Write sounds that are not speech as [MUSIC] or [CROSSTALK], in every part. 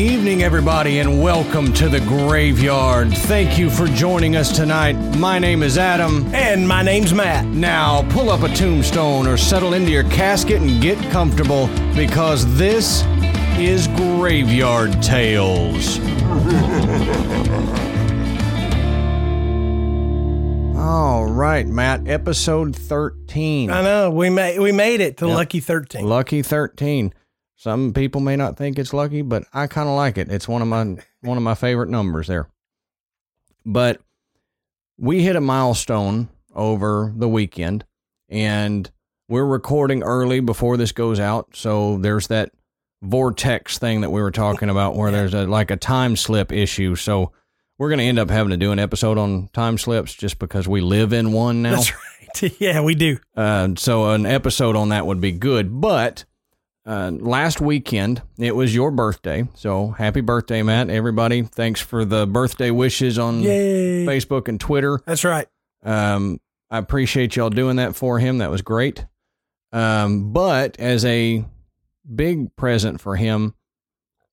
evening, everybody, and welcome to the graveyard. Thank you for joining us tonight. My name is Adam. And my name's Matt. Now, pull up a tombstone or settle into your casket and get comfortable because this is Graveyard Tales. [LAUGHS] All right, Matt, episode 13. I know we made we made it to Yep. lucky thirteen. Lucky 13. Some people may not think it's lucky, but I kind of like it. It's one of my [LAUGHS] one of my favorite numbers there. But we hit a milestone over the weekend and we're recording early before this goes out, so there's that vortex thing that we were talking about where there's a like a time slip issue. So we're going to end up having to do an episode on time slips just because we live in one now. That's [LAUGHS] right. [LAUGHS] Yeah, we do. Uh, so an episode on that would be good. But uh, last weekend it was your birthday, so happy birthday, Matt! Everybody, thanks for the birthday wishes on Yay. Facebook and Twitter. That's right. Um, I appreciate y'all doing that for him. That was great. Um, but as a big present for him,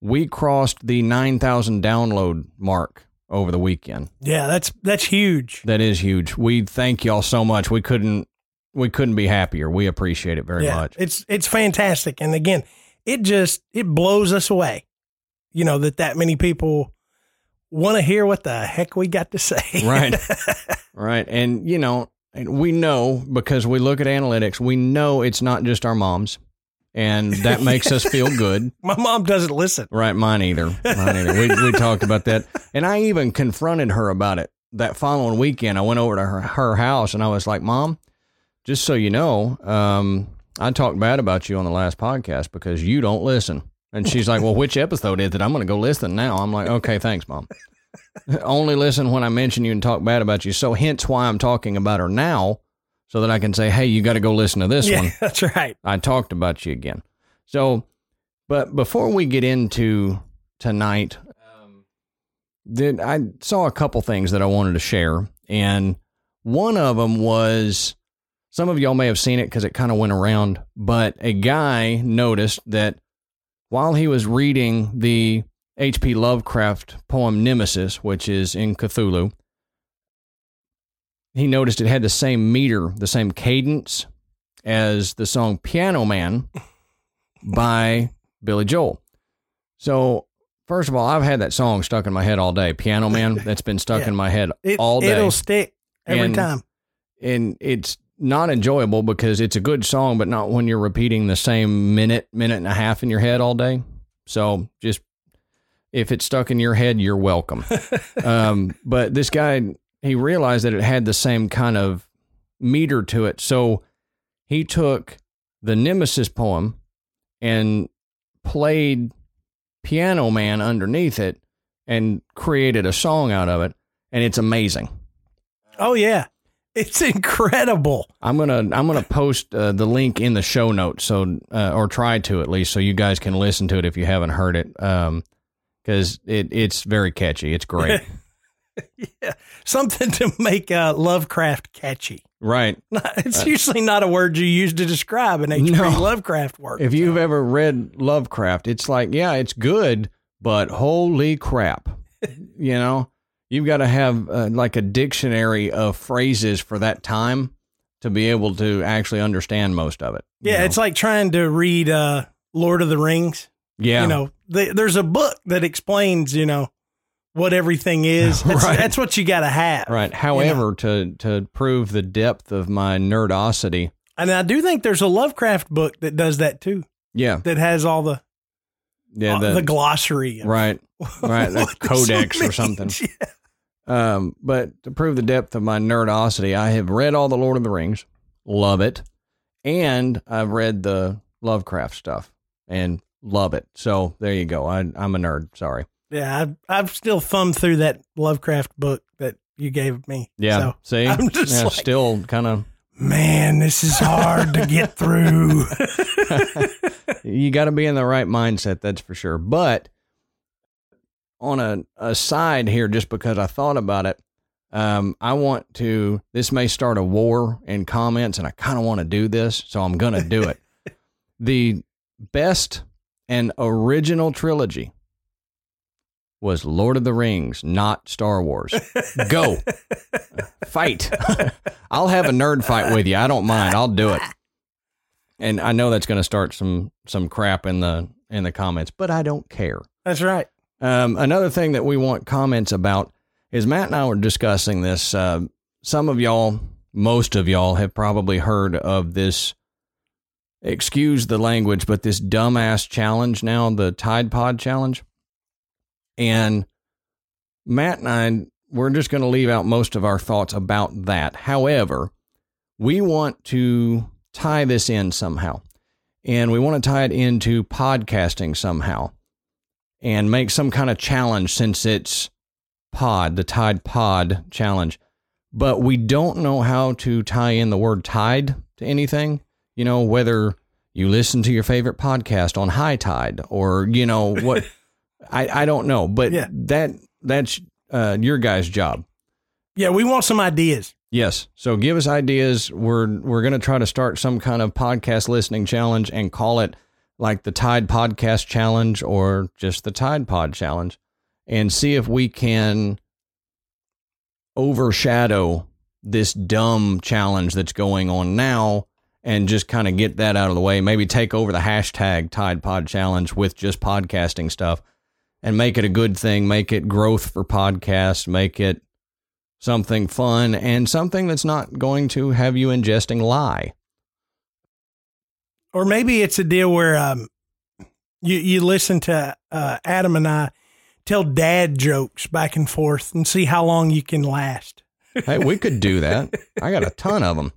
we crossed the nine thousand download mark over the weekend. Yeah, that's that's huge. That is huge. We thank y'all so much. We couldn't we couldn't be happier. We appreciate it very yeah, much. it's it's fantastic. And again, it just it blows us away. You know that that many people want to hear what the heck we got to say. [LAUGHS] Right. Right. And you know, and we know because we look at analytics, we know it's not just our moms. And that [LAUGHS] makes us feel good. My mom doesn't listen. Right, mine either. Mine either. We we talked about that. And I even confronted her about it. That following weekend I went over to her, her house and I was like, Mom, just so you know, um, I talked bad about you on the last podcast because you don't listen. And she's like, Well, which episode is it? I'm gonna go listen now. I'm like, Okay, thanks, Mom. [LAUGHS] Only listen when I mention you and talk bad about you. So hence why I'm talking about her now, so that I can say, Hey, you gotta go listen to this yeah, one. [LAUGHS] that's right. I talked about you again. So, but before we get into tonight, um, did I saw a couple things that I wanted to share, and one of them was some of y'all may have seen it because it kind of went around, but a guy noticed that while he was reading the H.P. Lovecraft poem Nemesis, which is in Cthulhu, he noticed it had the same meter, the same cadence as the song Piano Man [LAUGHS] by Billy Joel. So, first of all, I've had that song stuck in my head all day. Piano Man, that's been stuck Yeah. in my head It, all day. It'll stick every And- time. and it's not enjoyable because it's a good song, but not when you're repeating the same minute, minute and a half in your head all day. So, just if it's stuck in your head, you're welcome. [LAUGHS] um, but this guy, he realized that it had the same kind of meter to it. So he took the Nemesis poem and played Piano Man underneath it and created a song out of it. And it's amazing. Oh yeah, [LAUGHS] it's incredible. I'm gonna I'm gonna post uh, the link in the show notes so uh, or try to at least so you guys can listen to it if you haven't heard it um because it it's very catchy it's great [LAUGHS] yeah, something to make uh, Lovecraft catchy. right [LAUGHS] It's usually not a word you use to describe an H.P. Uh, No. Lovecraft work. if you've ever read Lovecraft it's like yeah it's good but holy crap you know you've got to have uh, like a dictionary of phrases for that time to be able to actually understand most of it you yeah, know? it's like trying to read uh, Lord of the Rings. yeah You know, th there's a book that explains, you know, what everything is. [LAUGHS] That's, Right. that's what you got to have. Right. However, to to prove the depth of my nerdosity, And I do think there's a Lovecraft book that does that too, yeah, that has all the yeah, the, the, glossary. right, [LAUGHS] right, the codex or something. [LAUGHS] Yeah. Um, but to prove the depth of my nerdosity, I have read all the Lord of the Rings, love it, and I've read the Lovecraft stuff and love it. So there you go. I, I'm a nerd. Sorry. Yeah, I've, I've still thumbed through that Lovecraft book that you gave me. Yeah. So, see, I'm just yeah, like- still kind of. man, this is hard to get through. [LAUGHS] you got to be in the right mindset, that's for sure. But on a, a side here, just because I thought about it, um, I want to, this may start a war in comments, and I kind of want to do this, so I'm going to do it. [LAUGHS] the best and original trilogy was Lord of the Rings, not Star Wars. Go. [LAUGHS] fight. [LAUGHS] I'll have a nerd fight with you. I don't mind. I'll do it. And I know that's going to start some some crap in the in the comments, but I don't care. That's right. Um, another thing that we want comments about is Matt and I were discussing this. Uh, some of y'all, most of y'all, have probably heard of this. Excuse the language, but this dumbass challenge now, the Tide Pod challenge. And Matt and I, we're just going to leave out most of our thoughts about that. However, we want to tie this in somehow. And we want to tie it into podcasting somehow and make some kind of challenge since it's pod, the Tide Pod challenge. But we don't know how to tie in the word tide to anything. You know, whether you listen to your favorite podcast on high tide or, you know, what [LAUGHS] I, I don't know. But Yeah. that that's uh, your guys' job. Yeah, we want some ideas. Yes. So give us ideas. We're we're going to try to start some kind of podcast listening challenge and call it like the Tide Podcast Challenge or just the Tide Pod Challenge and see if we can overshadow this dumb challenge that's going on now and just kind of get that out of the way. Maybe take over the hashtag Tide Pod Challenge with just podcasting stuff and make it a good thing, make it growth for podcasts, make it something fun and something that's not going to have you ingesting lie. Or maybe it's a deal where um, you you listen to uh, Adam and I tell dad jokes back and forth and see how long you can last. [LAUGHS] Hey, we could do that. I got a ton of them.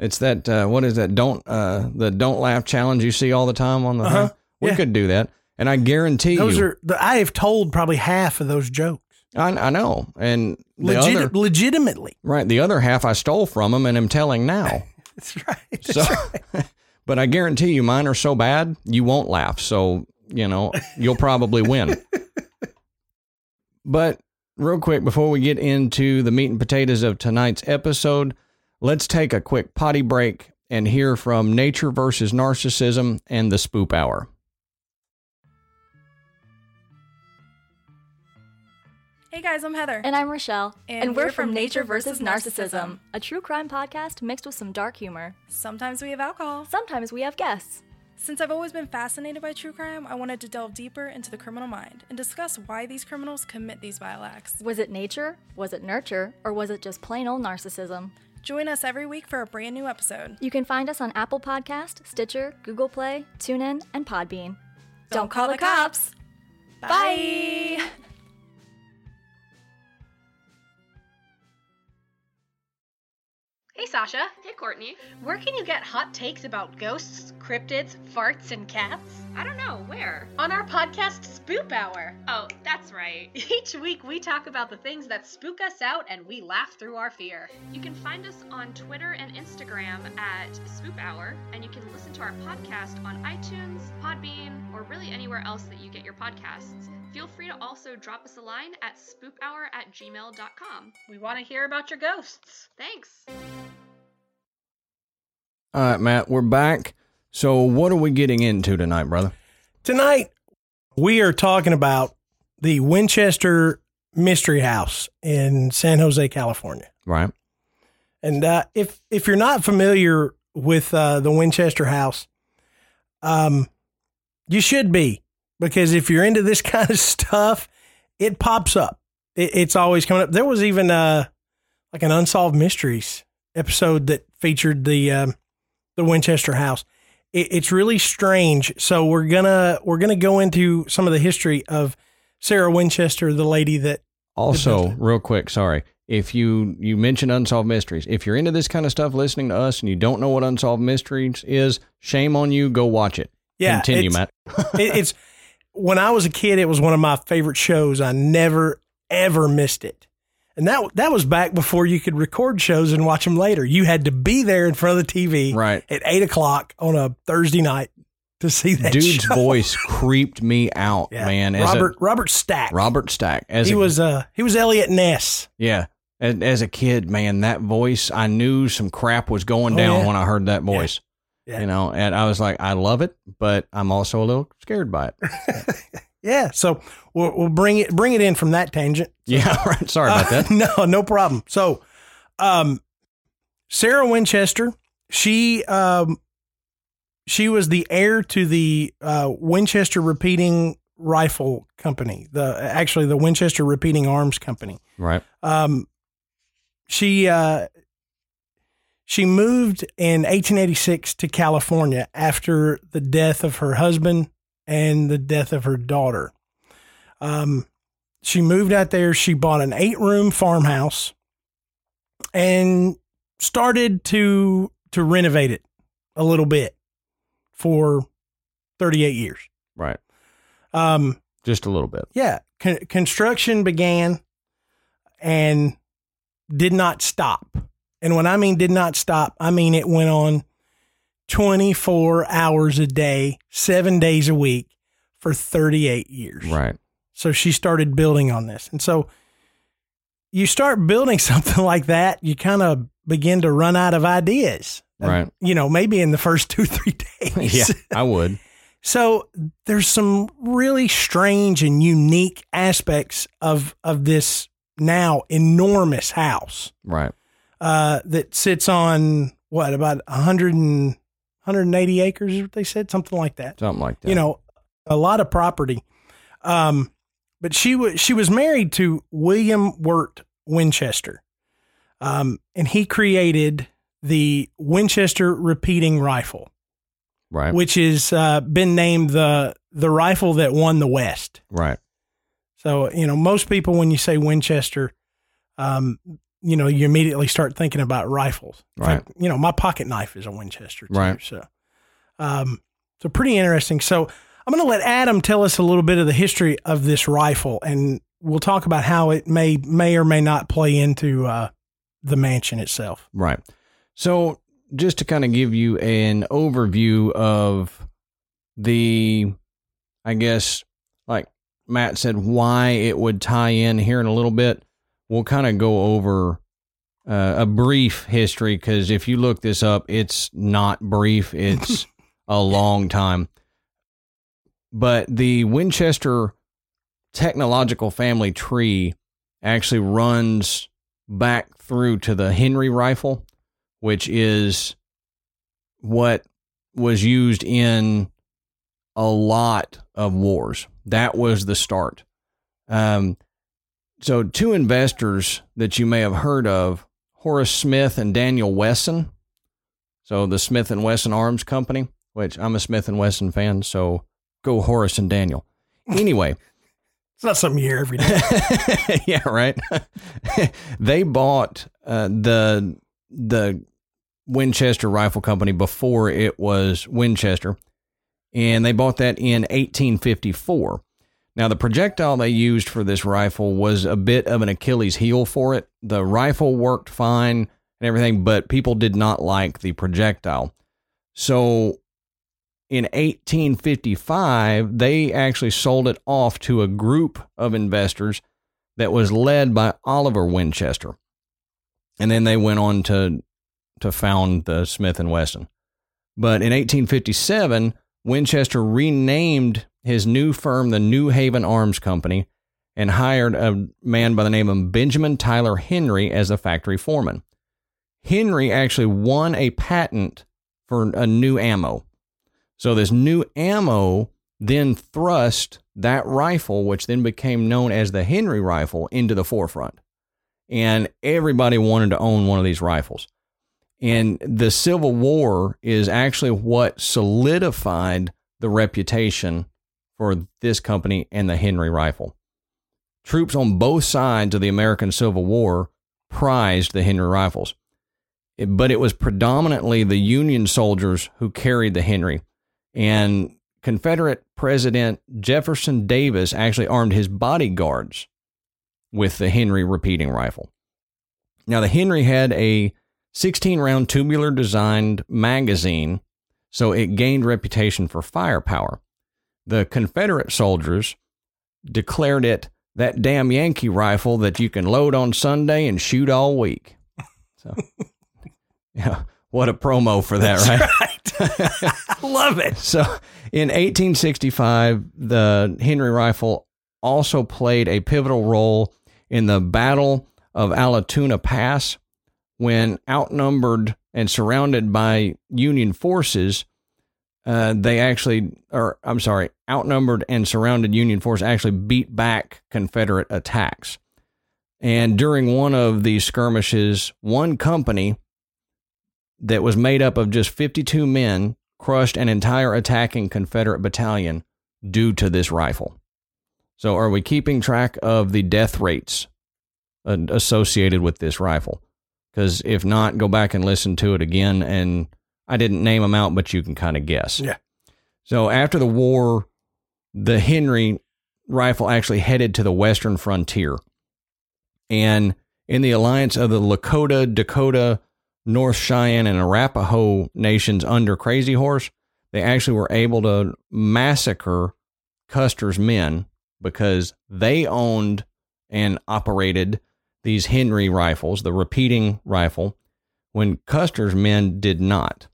It's that uh, what is that? Don't uh, the don't laugh challenge you see all the time on the. Uh-huh. We Yeah. could do that, and I guarantee Those you, are the, I have told probably half of those jokes. I, I know, and Legit, other legitimately. right, the other half I stole from him and am telling now. [LAUGHS] That's right. That's So, right. [LAUGHS] but I guarantee you, mine are so bad you won't laugh. So you know you'll probably win. [LAUGHS] but real quick before we get into the meat and potatoes of tonight's episode, let's take a quick potty break and hear from Nature versus Narcissism and the Spoop Hour. Hey guys, I'm Heather. And I'm Rochelle. And we're, we're from from Nature vs. Narcissism, Narcissism. a true crime podcast mixed with some dark humor. Sometimes we have alcohol. Sometimes we have guests. Since I've always been fascinated by true crime, I wanted to delve deeper into the criminal mind and discuss why these criminals commit these vile acts. Was it nature? Was it nurture? Or was it just plain old narcissism? Join us every week for a brand new episode. You can find us on Apple Podcast, Stitcher, Google Play, TuneIn, and Podbean. Don't, call the cops. Bye. Hey Sasha, Hey, Courtney. where can you get hot takes about ghosts, cryptids, farts, and cats? I don't know where. On our podcast Spoop Hour. Oh, that's right. [LAUGHS] Each week we talk about the things that spook us out and we laugh through our fear. You can find us on Twitter and Instagram at Spoop Hour, and you can listen to our podcast on iTunes, Podbean, or really anywhere else that you get your podcasts. Feel free to also drop us a line at spoophour at gmail.com. We want to hear about your ghosts. Thanks. All right, Matt, we're back. So, what are we getting into tonight, brother? Tonight, we are talking about the Winchester Mystery House in San Jose, California. Right? And uh, if if you're not familiar with uh, the Winchester House, um, you should be because if you're into this [LAUGHS] kind of stuff, it pops up. It, it's always coming up. There was even uh, like an unsolved mysteries episode that featured the um, the Winchester House. It, it's really strange. So we're gonna we're gonna go into some of the history of Sarah Winchester, the lady that Also, real quick, sorry. If you you mentioned unsolved mysteries, if you're into this kind of stuff, listening to us, and you don't know what unsolved mysteries is, shame on you. Go watch it. yeah Continue, it's- Matt. [LAUGHS] it, it's when I was a kid, it was one of my favorite shows. I never ever missed it, and that that was back before you could record shows and watch them later. You had to be there in front of the TV Right. at eight o'clock on a Thursday night to see that. Dude's show. voice creeped me out, Yeah. man. As Robert a, Robert Stack. Robert Stack. As he a, was uh he was Eliot Ness. yeah. As, as a kid, man, that voice, I knew some crap was going Oh, down yeah. when I heard that voice. Yeah. You know, and I was like, I love it, but I'm also a little scared by it. [LAUGHS] Yeah, so we'll, we'll bring it bring it in from that tangent. [LAUGHS] Yeah, right. Sorry about Uh, that. [LAUGHS] no, no problem. So, um, Sarah Winchester, she um, she was the heir to the uh, Winchester Repeating Rifle Company, the actually the Winchester Repeating Arms Company. Right. Um, she uh, she moved in 1886 to California after the death of her husband and the death of her daughter. Um, she moved out there. She bought an eight room farmhouse and started to to renovate it a little bit for 38 years. Right. Um, Just a little bit. yeah, con- construction began and did not stop. And when I mean did not stop, I mean it went on 24 hours a day, seven days a week for 38 years. Right. So she started building on this. And so you start building [LAUGHS] something like that, you kind of begin to run out of ideas. Right. You know, maybe in the first two, three [LAUGHS] days. yeah, I would. So there's some really strange and unique aspects of of this now enormous house Right. uh, that sits on what about 100 and, 180 acres? Is what they said, something like that. Something like that. You know, a lot of property. Um, but she was she was married to William Wirt Winchester, um, and he created the Winchester repeating rifle Right. which has uh, been named the the rifle that won the West. right. So you know, most people when you say Winchester, um, you know, you immediately start thinking about rifles. In Right. fact, you know, my pocket knife is a Winchester too. Right. So, um, so pretty interesting. So I'm going to let Adam tell us a little bit of the history of this rifle, and we'll talk about how it may may or may not play into uh, the mansion itself. Right. So, just to kind of give you an overview of the, I guess, like Matt said, why it would tie in here in a little bit, we'll kind of go over uh, a brief history because if you look this up, it's not brief, it's [LAUGHS] a long time. But the Winchester technological family tree actually runs back through to the Henry rifle, which is what was used in a lot of wars. That was the start. Um, so, two investors that you may have heard of, Horace Smith and Daniel Wesson. So, the Smith and Wesson Arms Company, which I'm a Smith and Wesson fan, so go Horace and Daniel. Anyway, [LAUGHS] It's not something you hear every day. [LAUGHS] yeah, right. [LAUGHS] they bought uh, the the Winchester Rifle Company before it was Winchester, and they bought that in 1854. Now, the projectile they used for this rifle was a bit of an Achilles heel for it. The rifle worked fine and everything, but people did not like the projectile. So, in 1855, they actually sold it off to a group of investors that was led by Oliver Winchester. And then they went on to to found the Smith and Wesson. But in 1857, Winchester renamed his new firm the New Haven Arms Company and hired a man by the name of Benjamin Tyler Henry as a factory foreman. Henry actually won a patent for a new ammo. So this new ammo then thrust that rifle, which then became known as the Henry rifle, into the forefront. And everybody wanted to own one of these rifles. And the Civil War is actually what solidified the reputation for this company and the Henry rifle. Troops on both sides of the American Civil War prized the Henry rifles. But it was predominantly the Union soldiers who carried the Henry. And Confederate President Jefferson Davis actually armed his bodyguards with the Henry repeating rifle. Now, the Henry had a 16 round tubular designed magazine, so it gained reputation for firepower. The Confederate soldiers declared it that damn Yankee rifle that you can load on Sunday and shoot all week. So, [LAUGHS] yeah, what a promo for that, right? [LAUGHS] I Love it. [LAUGHS] So in 1865, the Henry rifle also played a pivotal role in the Battle of Allatoona Pass when outnumbered and surrounded by Union forces. Uh, they actually, or I'm sorry, outnumbered and surrounded Union forces actually beat back Confederate attacks. And during one of these skirmishes, one company that was made up of just 52 men crushed an entire attacking Confederate battalion due to this rifle. So, are we keeping track of the death rates uh, associated with this rifle? Because if not, go back and listen to it again. And I didn't name them out, but you can kind of guess. Yeah. So, after the war, the Henry rifle actually headed to the western frontier. And in the alliance of the Lakota, Dakota, North Cheyenne, and Arapaho nations under Crazy Horse, they actually were able to massacre Custer's men because they owned and operated these Henry rifles, the repeating rifle, when Custer's men did not.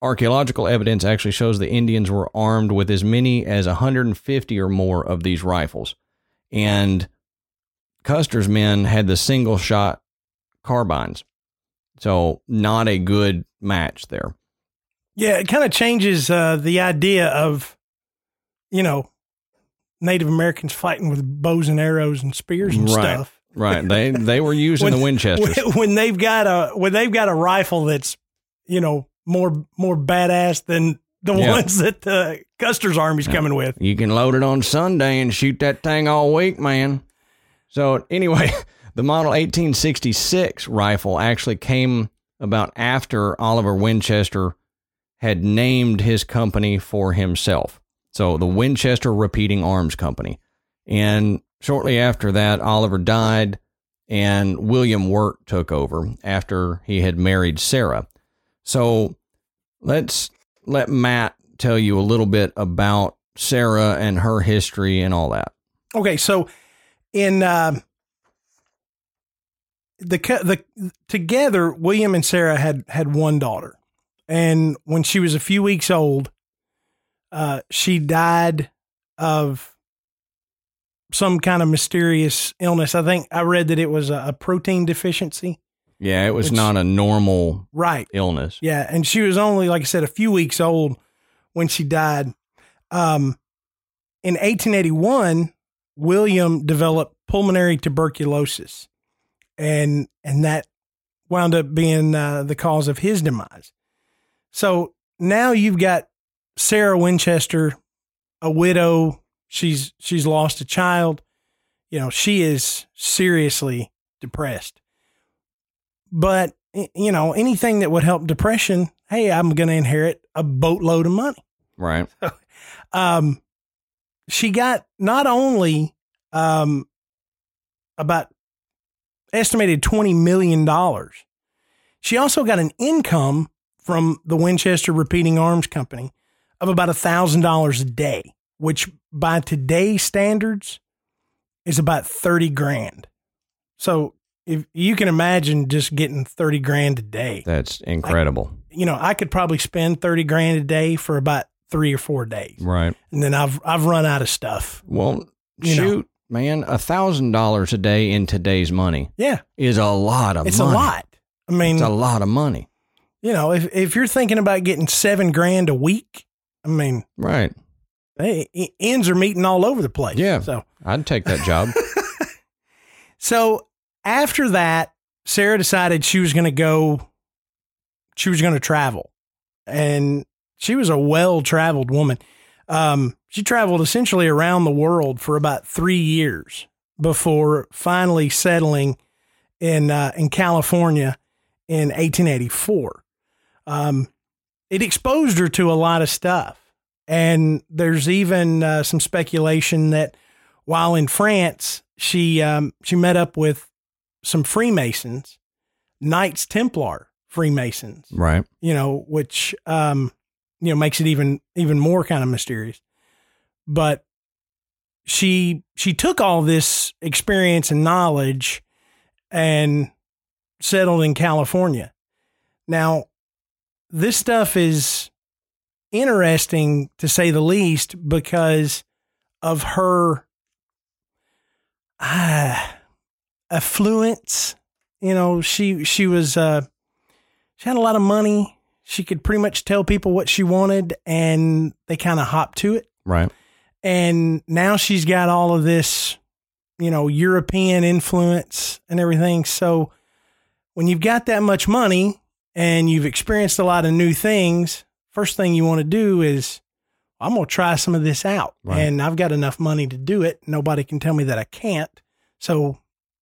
Archaeological evidence actually shows the Indians were armed with as many as 150 or more of these rifles. And Custer's men had the single shot carbines. So, not a good match there. Yeah, it kind of changes uh, the idea of, you know, Native Americans fighting with bows and arrows and spears and Right. stuff. Right. They they were [LAUGHS] using the Winchesters. When, when they've got a when they've got a rifle that's, you know, more more badass than the Yeah. ones [LAUGHS] that uh, Custer's army's coming with. You can load it on Sunday and shoot that thing all week, man. So anyway, [LAUGHS] the model 1866 rifle actually came about after Oliver Winchester had named his company for himself. So the Winchester Repeating Arms Company. And shortly after that, Oliver died and William Wirt took over after he had married Sarah. So let's let Matt tell you a little bit about Sarah and her history and all that. Okay, so in um the the together, William and Sarah had had one daughter, and when she was a few weeks old, uh, she died of some kind of mysterious illness. I think I read that it was a, a protein deficiency. Yeah, it was not a normal Right. illness. Yeah, and she was only, like I said, a few weeks old when she died. Um, in 1881, William developed pulmonary tuberculosis, and and that wound up being uh, the cause of his demise. So now you've got Sarah Winchester, a widow. She's she's lost a child. You know, she is seriously depressed. But you know, anything that would help depression, hey, I'm going to inherit a boatload of money. Right. [LAUGHS] Um, she got not only um about estimated twenty million dollars, she also got an income from the Winchester Repeating Arms Company of about a thousand dollars a day, which by today's standards is about thirty grand. So if you can imagine just getting thirty grand a day, That's incredible. you know, I could probably spend 30 grand a day for about three or four days. right. And then I've, I've run out of stuff. Well, You know. shoot, man, a thousand dollars a day in today's money Yeah. is a lot of It's money. It's a lot. I mean, It's a lot of money. you know, if, if you're thinking about getting seven grand a week, I mean, Right. hey, e- ends are meeting all over the place. Yeah. So, I'd take that job. [LAUGHS] so after that, Sarah decided she was going to go, she was going to travel. And she was a well traveled woman. Um, she traveled essentially around the world for about three years before finally settling in uh, in California in 1884. Um, it exposed her to a lot of stuff, and there's even uh, some speculation that while in France, she um, she met up with some Freemasons, Knights Templar Freemasons right. you know, which um, you know makes it even even more kind of mysterious. But she she took all this experience and knowledge and settled in California. Now, this stuff is interesting to say the least because of her ah, affluence. You know, she she was uh, she had a lot of money. She could pretty much tell people what she wanted, and they kind of hopped to it. Right. And now she's got all of this, you know, European influence and everything. So when you've got that much money and you've experienced a lot of new things, first thing you want to do is I'm going to try some of this out. Right. And I've got enough money to do it. Nobody can tell me that I can't. So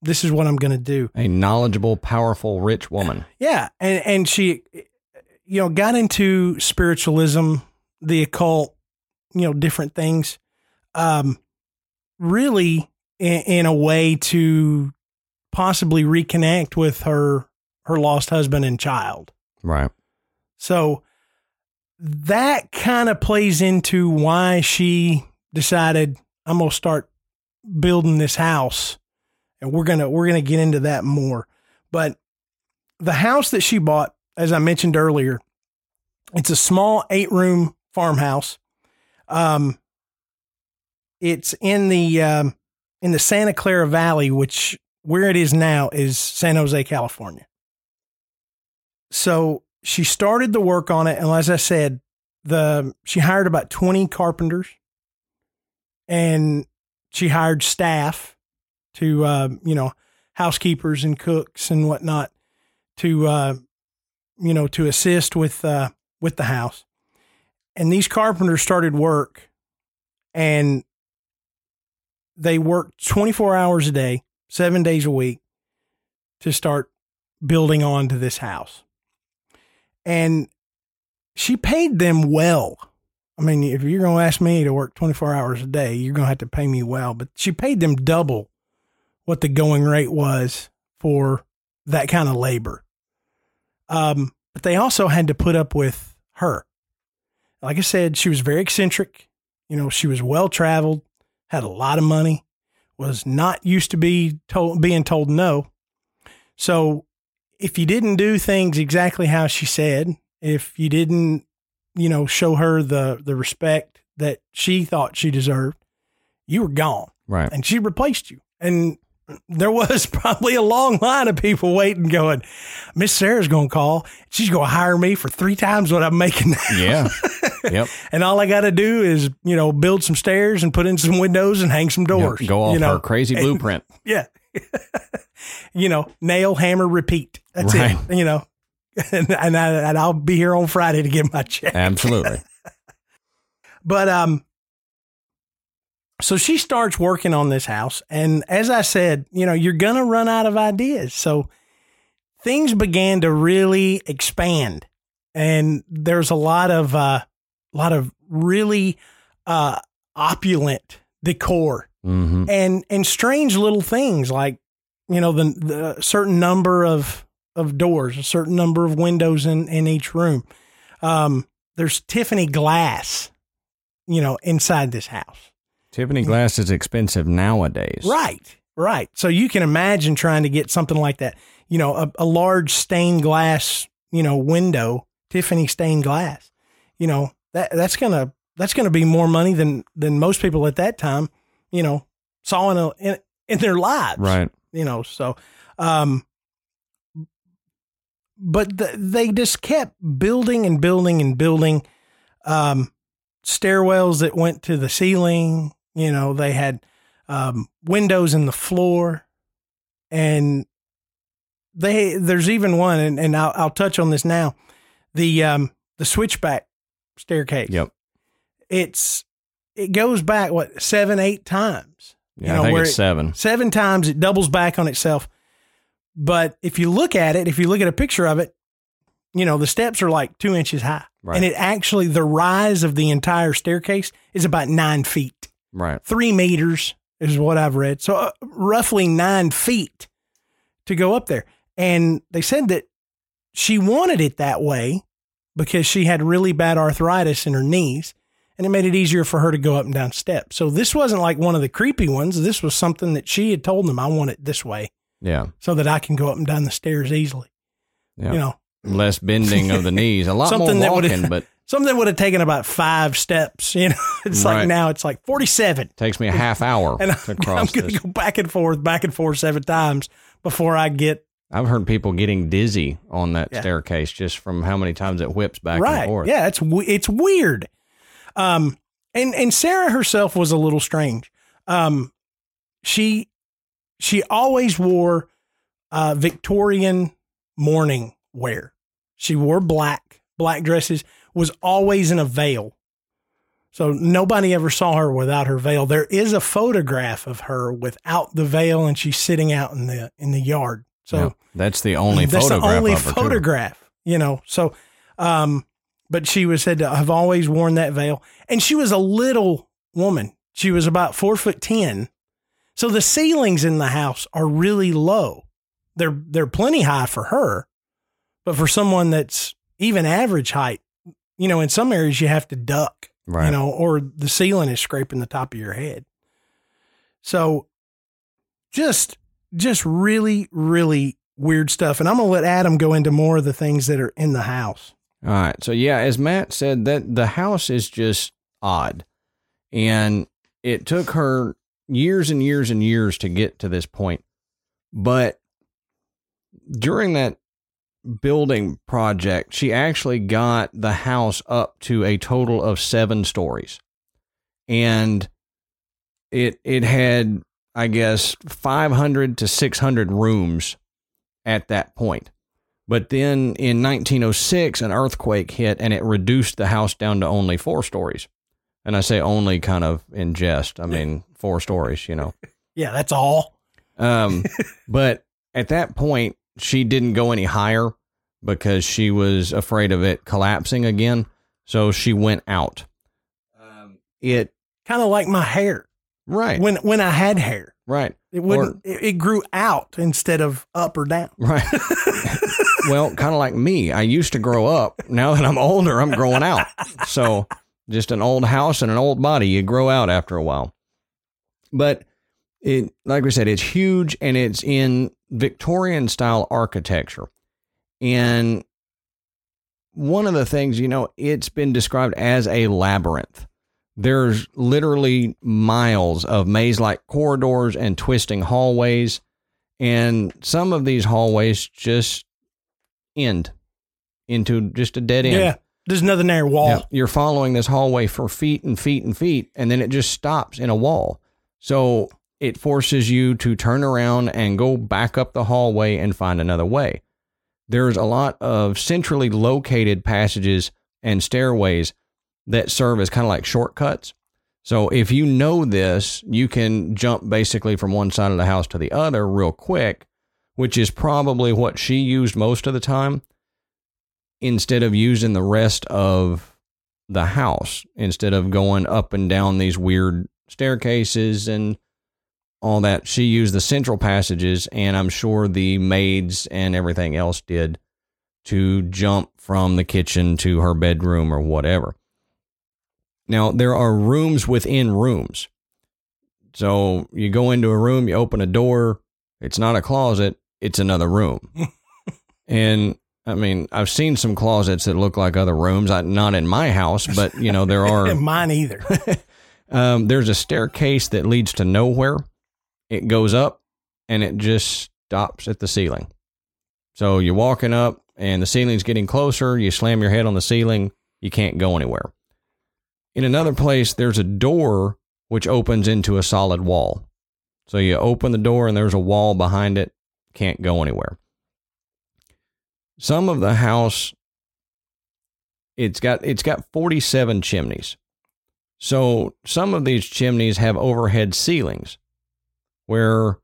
this is what I'm going to do. A knowledgeable, powerful, rich woman. Yeah, and and she, you know, got into spiritualism, the occult, you know, different things, um, really in, in a way to possibly reconnect with her her lost husband and child. Right. So that kind of plays into why she decided I'm gonna start building this house, and we're gonna we're gonna get into that more. But the house that she bought, as I mentioned earlier, it's a small eight room farmhouse. Um, it's in the um, in the Santa Clara Valley, which where it is now is San Jose, California. So she started the work on it, and as I said, the she hired about twenty carpenters, and she hired staff to uh, you know housekeepers and cooks and whatnot to uh, you know to assist with uh, with the house. And these carpenters started work, and they worked twenty four hours a day, seven days a week, to start building onto this house. And she paid them well. I mean, if you're going to ask me to work 24 hours a day, you're going to have to pay me well. But she paid them double what the going rate was for that kind of labor. Um, but they also had to put up with her. Like I said, she was very eccentric. You know, she was well traveled, had a lot of money, was not used to be told being told no. So if you didn't do things exactly how she said, if you didn't, you know, show her the the respect that she thought she deserved, you were gone Right. and she replaced you. And there was [LAUGHS] probably a long line of people waiting, going, Miss Sarah's going to call. She's going to hire me for three times what I'm making now. Yeah. [LAUGHS] yep. And all I got to do is, you know, build some stairs and put in some windows and hang some doors. Yep. Go off you know? her crazy And- blueprint. [LAUGHS] Yeah. you know, nail, hammer, repeat. That's Right. it. You know, and, and, I, and I'll be here on Friday to get my check. Absolutely. But um, so she starts working on this house, and as I said, you know, you're gonna run out of ideas. So things began to really expand, and there's a lot of uh, a lot of really uh, opulent decor hmm and and strange little things like you know the the certain number of of doors, a certain number of windows in in each room. Um, there's Tiffany glass, you know, inside this house. Tiffany glass is expensive nowadays. Right, right. So you can imagine trying to get something like that. You know, a, a large stained glass, you know, window, Tiffany stained glass. You know that that's gonna that's gonna be more money than than most people at that time, you know, saw in a, in, in their lives. Right. You know, so um, but th- they just kept building and building and building um, stairwells that went to the ceiling. You know, they had um, windows in the floor, and they there's even one, and, and I'll, I'll touch on this now. The um, the switchback staircase. Yep. It's it goes back what seven eight times. Yeah, You know, I think it's it- seven. Seven times it doubles back on itself. But if you look at it, if you look at a picture of it, you know, the steps are like two inches high. Right. And it actually, the rise of the entire staircase is about nine feet. Right. Three meters is what I've read. So uh, roughly nine feet to go up there. And they said that she wanted it that way because she had really bad arthritis in her knees and it made it easier for her to go up and down steps. So this wasn't like one of the creepy ones. This was something that she had told them, I want it this way Yeah. so that I can go up and down the stairs easily. Yeah. You know, less bending of the knees, a lot [LAUGHS] Something more walking, but Something that would have taken about five steps. You know, [LAUGHS] it's Right. like now it's like 47. takes me a half hour And to I'm, [LAUGHS] cross going to go back and forth, back and forth seven times before I get I've heard people getting dizzy on that Yeah. staircase just from how many times it whips back right. and forth. Yeah, it's it's weird. Um, and and Sarah herself was a little strange. Um, she she always wore uh, Victorian mourning wear. She wore black black dresses. Was always in a veil. So nobody ever saw her without her veil. There is a photograph of her without the veil, and she's sitting out in the in the yard. So Yeah. that's the only that's photograph the only her. too. photograph, you know. So, um, but she was said to have always worn that veil, and she was a little woman. She was about four foot ten. So the ceilings in the house are really low. They're they're plenty high for her, but for someone that's even average height, you know, in some areas you have to duck, Right. you know, or the ceiling is scraping the top of your head. So just just really, really weird stuff. And I'm gonna let Adam go into more of the things that are in the house. All right. So yeah, as Matt said, that the house is just odd. And it took her years and years and years to get to this point. But during that building project, she actually got the house up to a total of seven stories. And it it had, I guess, five hundred to six hundred rooms at that point. But then in 1906, an earthquake hit and it reduced the house down to only four stories. And I say only kind of in jest. I mean, four stories, you know. [LAUGHS] Yeah, that's all. Um, [LAUGHS] but at that point, she didn't go any higher because she was afraid of it collapsing again. So she went out. Um, it, Kind of like my hair. right, When when I had hair. right, It wouldn't it, it grew out instead of up or down. right. [LAUGHS] well, kind of like me. I used to grow up. Now that I'm older, I'm growing out. So just an old house and an old body, you grow out after a while. But it, like we said, it's huge and it's in Victorian style architecture. And one of the things, you know, it's been described as a labyrinth. There's literally miles of maze like corridors and twisting hallways. And some of these hallways just end into just a dead end. Yeah. There's another narrow wall. You're following this hallway for feet and feet and feet, and then it just stops in a wall. So it forces you to turn around and go back up the hallway and find another way. There's a lot of centrally located passages and stairways that serve as kind of like shortcuts. So if you know this, you can jump basically from one side of the house to the other real quick, which is probably what she used most of the time instead of using the rest of the house instead of going up and down these weird staircases and all that she used the central passages and i'm sure the maids and everything else did to jump from the kitchen to her bedroom or whatever now there are rooms within rooms so you go into a room you open a door it's not a closet it's another room [LAUGHS] and I mean, I've seen some closets that look like other rooms. I, not in my house, but you know there [LAUGHS] are. Mine either. [LAUGHS] um, there's a staircase that leads to nowhere. It goes up, and it just stops at the ceiling. So you're walking up, and the ceiling's getting closer. You slam your head on the ceiling. You can't go anywhere. In another place, there's a door which opens into a solid wall. So you open the door, and there's a wall behind it. Can't go anywhere some of the house it's got it's got 47 chimneys so some of these chimneys have overhead ceilings where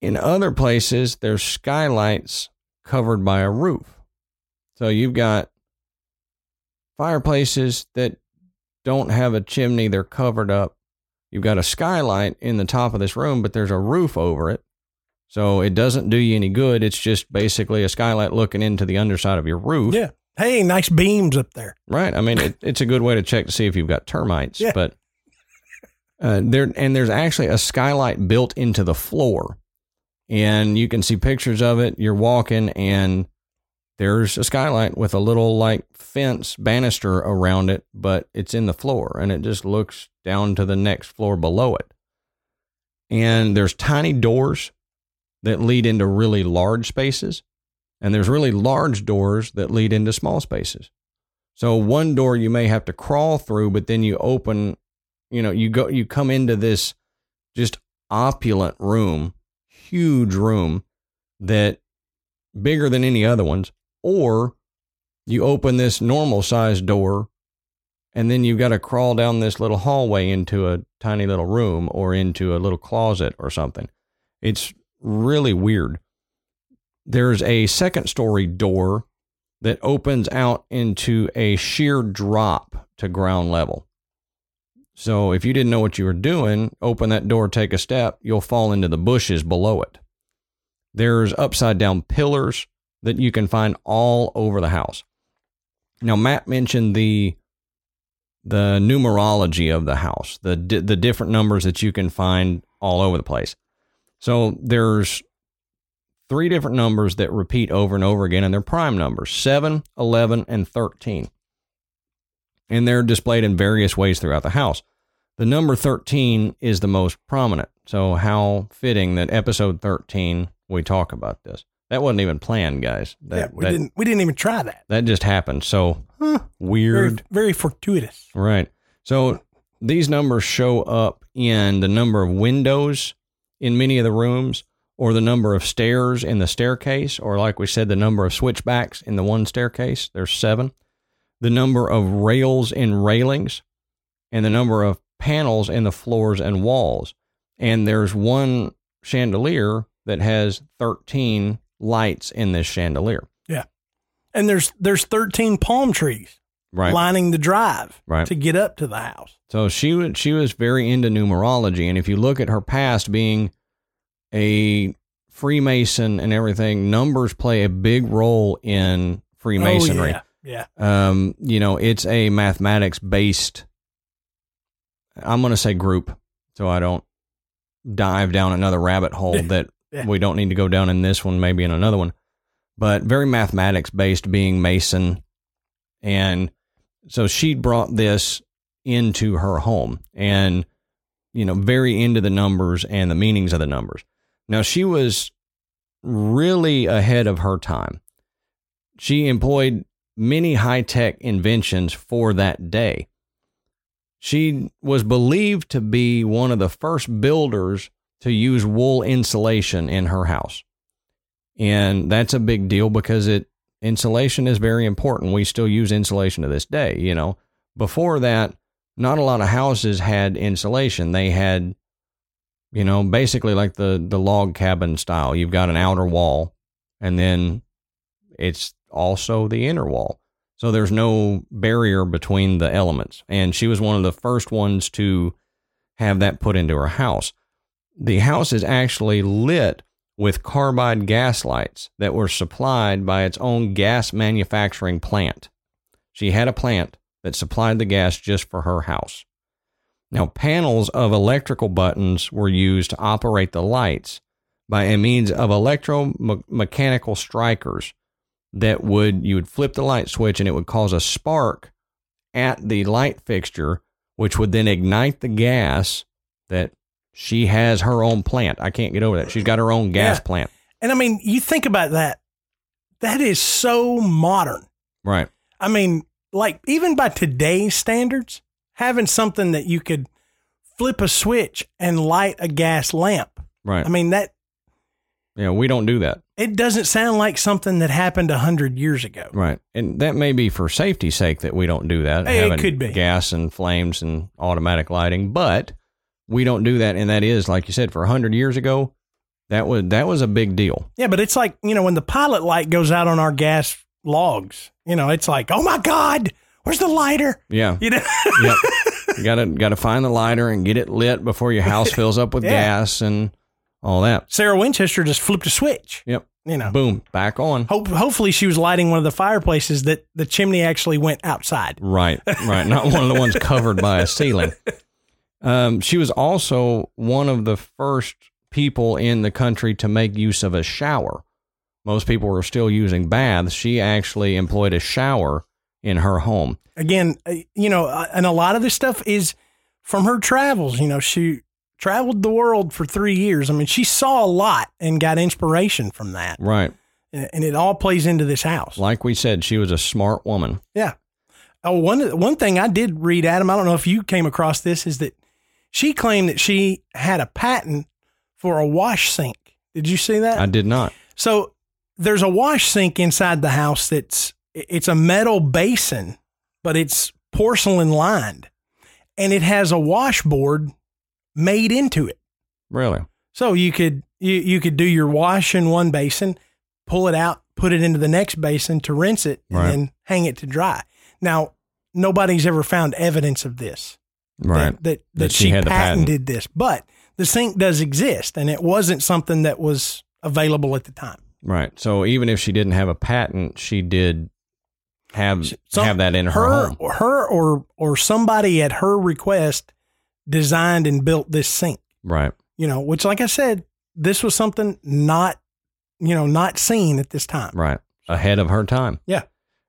in other places there's skylights covered by a roof so you've got fireplaces that don't have a chimney they're covered up you've got a skylight in the top of this room but there's a roof over it so it doesn't do you any good. It's just basically a skylight looking into the underside of your roof. yeah. Hey, nice beams up there. Right. I mean, it, it's a good way to check to see if you've got termites. Yeah. But uh, there and there's actually a skylight built into the floor, and you can see pictures of it. You're walking, and there's a skylight with a little like fence banister around it, but it's in the floor and it just looks down to the next floor below it. And there's tiny doors that lead into really large spaces, and there's really large doors that lead into small spaces. So one door you may have to crawl through, but then you open, you know, you go, you come into this just opulent room, huge room that bigger than any other ones, or you open this normal sized door and then you've got to crawl down this little hallway into a tiny little room or into a little closet or something. It's really weird. There's a second story door that opens out into a sheer drop to ground level. So if you didn't know what you were doing, open that door, take a step, you'll fall into the bushes below it. There's upside down pillars that you can find all over the house. Now Matt mentioned the the numerology of the house, the the different numbers that you can find all over the place. So there's three different numbers that repeat over and over again, and they're prime numbers 7, 11, and 13. And they're displayed in various ways throughout the house. The number 13 is the most prominent. So, how fitting that episode 13 we talk about this. That wasn't even planned, guys. That, yeah, we that, didn't we didn't even try that. That just happened. So, huh, Very, weird. very fortuitous. Right. So these numbers show up in the number of windows in many of the rooms, or the number of stairs in the staircase, or like we said, the number of switchbacks in the one staircase. There's seven. The number of rails in railings, and the number of panels in the floors and walls. And there's one chandelier that has 13 lights in this chandelier. Yeah. And there's there's 13 palm trees Right. lining the drive Right. to get up to the house. So she was she was very into numerology, and if you look at her past being a Freemason and everything, numbers play a big role in oh, Freemasonry. Oh, yeah. Yeah. Um, you know, it's a mathematics based. I'm going to say group, so I don't dive down another rabbit hole [LAUGHS] that Yeah. we don't need to go down in this one, maybe in another one. But very mathematics based, being Mason, and so she brought this into her home, and you know, very into the numbers and the meanings of the numbers. Now she was really ahead of her time. She employed many high tech inventions for that day. She was believed to be one of the first builders to use wool insulation in her house. And that's a big deal because it insulation is very important. We still use insulation to this day, you know. Before that, not a lot of houses had insulation. They had you know, basically like the the log cabin style. You've got an outer wall and then it's also the inner wall. So there's no barrier between the elements. And she was one of the first ones to have that put into her house. The house is actually lit with carbide gas lights that were supplied by its own gas manufacturing plant. She had a plant that supplied the gas just for her house. Now, panels of electrical buttons were used to operate the lights by means of electromechanical strikers that would you would flip the light switch and it would cause a spark at the light fixture which would then ignite the gas that she has her own plant. I can't get over that. She's got her own gas Yeah. plant. And I mean, you think about that. That is so modern. Right. I mean, like even by today's standards, having something that you could flip a switch and light a gas lamp. Right. I mean, that yeah, we don't do that. It doesn't sound like something that happened a hundred years ago. Right. And that may be for safety's sake that we don't do that. Hey, it could be. Gas and flames and automatic lighting, but we don't do that. And that is, like you said, for a 100 years ago, that was, that was a big deal. Yeah, but it's like, you know, when the pilot light goes out on our gas logs, you know, it's like, oh my God, where's the lighter? Yeah. You know? yep. [LAUGHS] You gotta, gotta find the lighter and get it lit before your house [LAUGHS] fills up with Yeah. gas and all that. Sarah Winchester just flipped a switch. Yep. You know. Boom. Back on. Hope, hopefully she was lighting one of the fireplaces that the chimney actually went outside. Right, right. Not one of the ones [LAUGHS] covered by a ceiling. Um, she was also one of the first people in the country to make use of a shower. Most people were still using baths. She actually employed a shower in her home. Again, uh, you know, uh, and a lot of this stuff is from her travels. You know, she traveled the world for three years. I mean, she saw a lot and got inspiration from that. Right. And it all plays into this house. Like we said, she was a smart woman. Yeah. Oh, one one thing I did read, Adam. I don't know if you came across this, is that she claimed that she had a patent for a wash sink. Did you see that? I did not. So there's a wash sink inside the house that's it's a metal basin, but it's porcelain lined, and it has a washboard made into it. Really? So you could you you could do your wash in one basin, pull it out, put it into the next basin to rinse it, and Right. then hang it to dry. Now nobody's ever found evidence of this. Right. That that, that, That she she, had the patent. patented this, but the sink does exist, and it wasn't something that was available at the time. Right. So even if she didn't have a patent, she did have have that in her, her, home. her or or somebody at her request designed and built this sink. Right. You know, which, like I said, this was something not, you know, not seen at this time. Right. Ahead of her time. Yeah.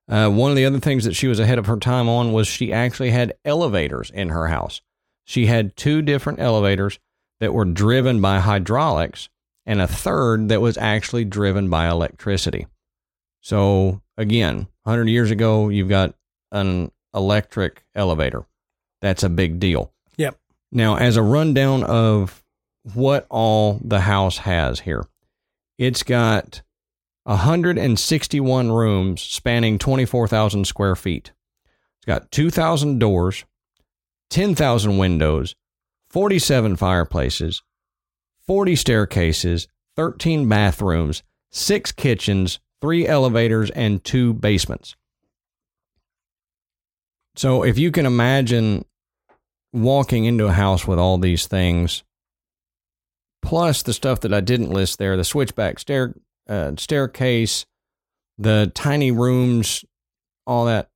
Uh, one of the other things that she was ahead of her time on was she actually had elevators in her house. She had two different elevators that were driven by hydraulics and a third that was actually driven by electricity. So, again, 100 years ago, you've got an electric elevator. That's a big deal. Now, as a rundown of what all the house has here, it's got 161 rooms spanning 24,000 square feet. It's got 2,000 doors, 10,000 windows, 47 fireplaces, 40 staircases, 13 bathrooms, six kitchens, three elevators, and two basements. So if you can imagine walking into a house with all these things, plus the stuff that I didn't list there, the switchback stair uh, staircase, the tiny rooms, all that,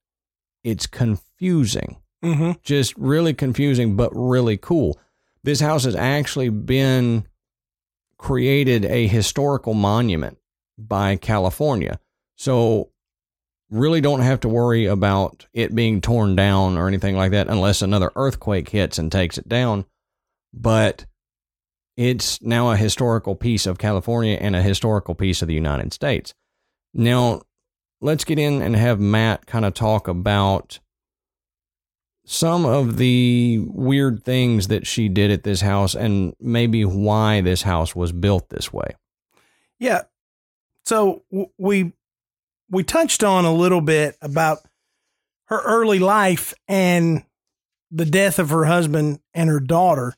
it's confusing. Mm-hmm. Just really confusing, but really cool. This house has actually been created a historical monument by California. So really don't have to worry about it being torn down or anything like that unless another earthquake hits and takes it down. But it's now a historical piece of California and a historical piece of the United States. Now, let's get in and have Matt kind of talk about some of the weird things that she did at this house and maybe why this house was built this way. Yeah. So w- we we touched on a little bit about her early life and the death of her husband and her daughter,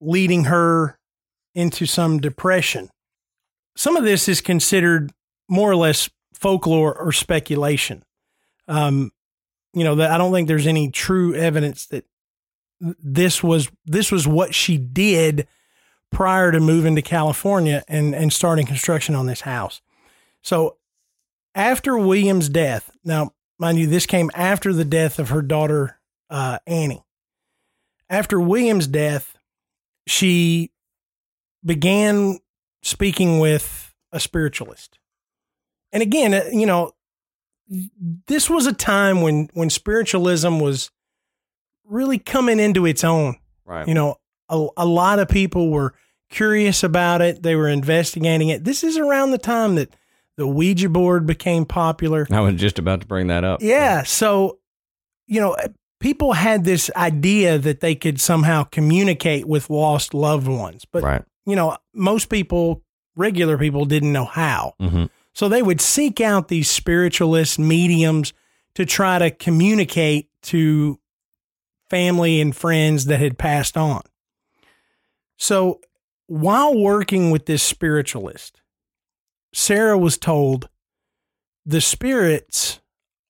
leading her into some depression. Some of this is considered more or less folklore or speculation. Um, you know, that I don't think there's any true evidence that this was this was what she did prior to moving to California and, and starting construction on this house. So after William's death, now, mind you, this came after the death of her daughter, uh, Annie. After William's death, she began speaking with a spiritualist. And again, uh, you know, this was a time when, when spiritualism was really coming into its own. Right. You know, a, a lot of people were curious about it. They were investigating it. This is around the time that the Ouija board became popular. I was just about to bring that up. Yeah. So, you know, people had this idea that they could somehow communicate with lost loved ones. But, right. you know, most people, regular people, didn't know how. hmm So they would seek out these spiritualist mediums to try to communicate to family and friends that had passed on. So while working with this spiritualist, Sarah was told the spirits,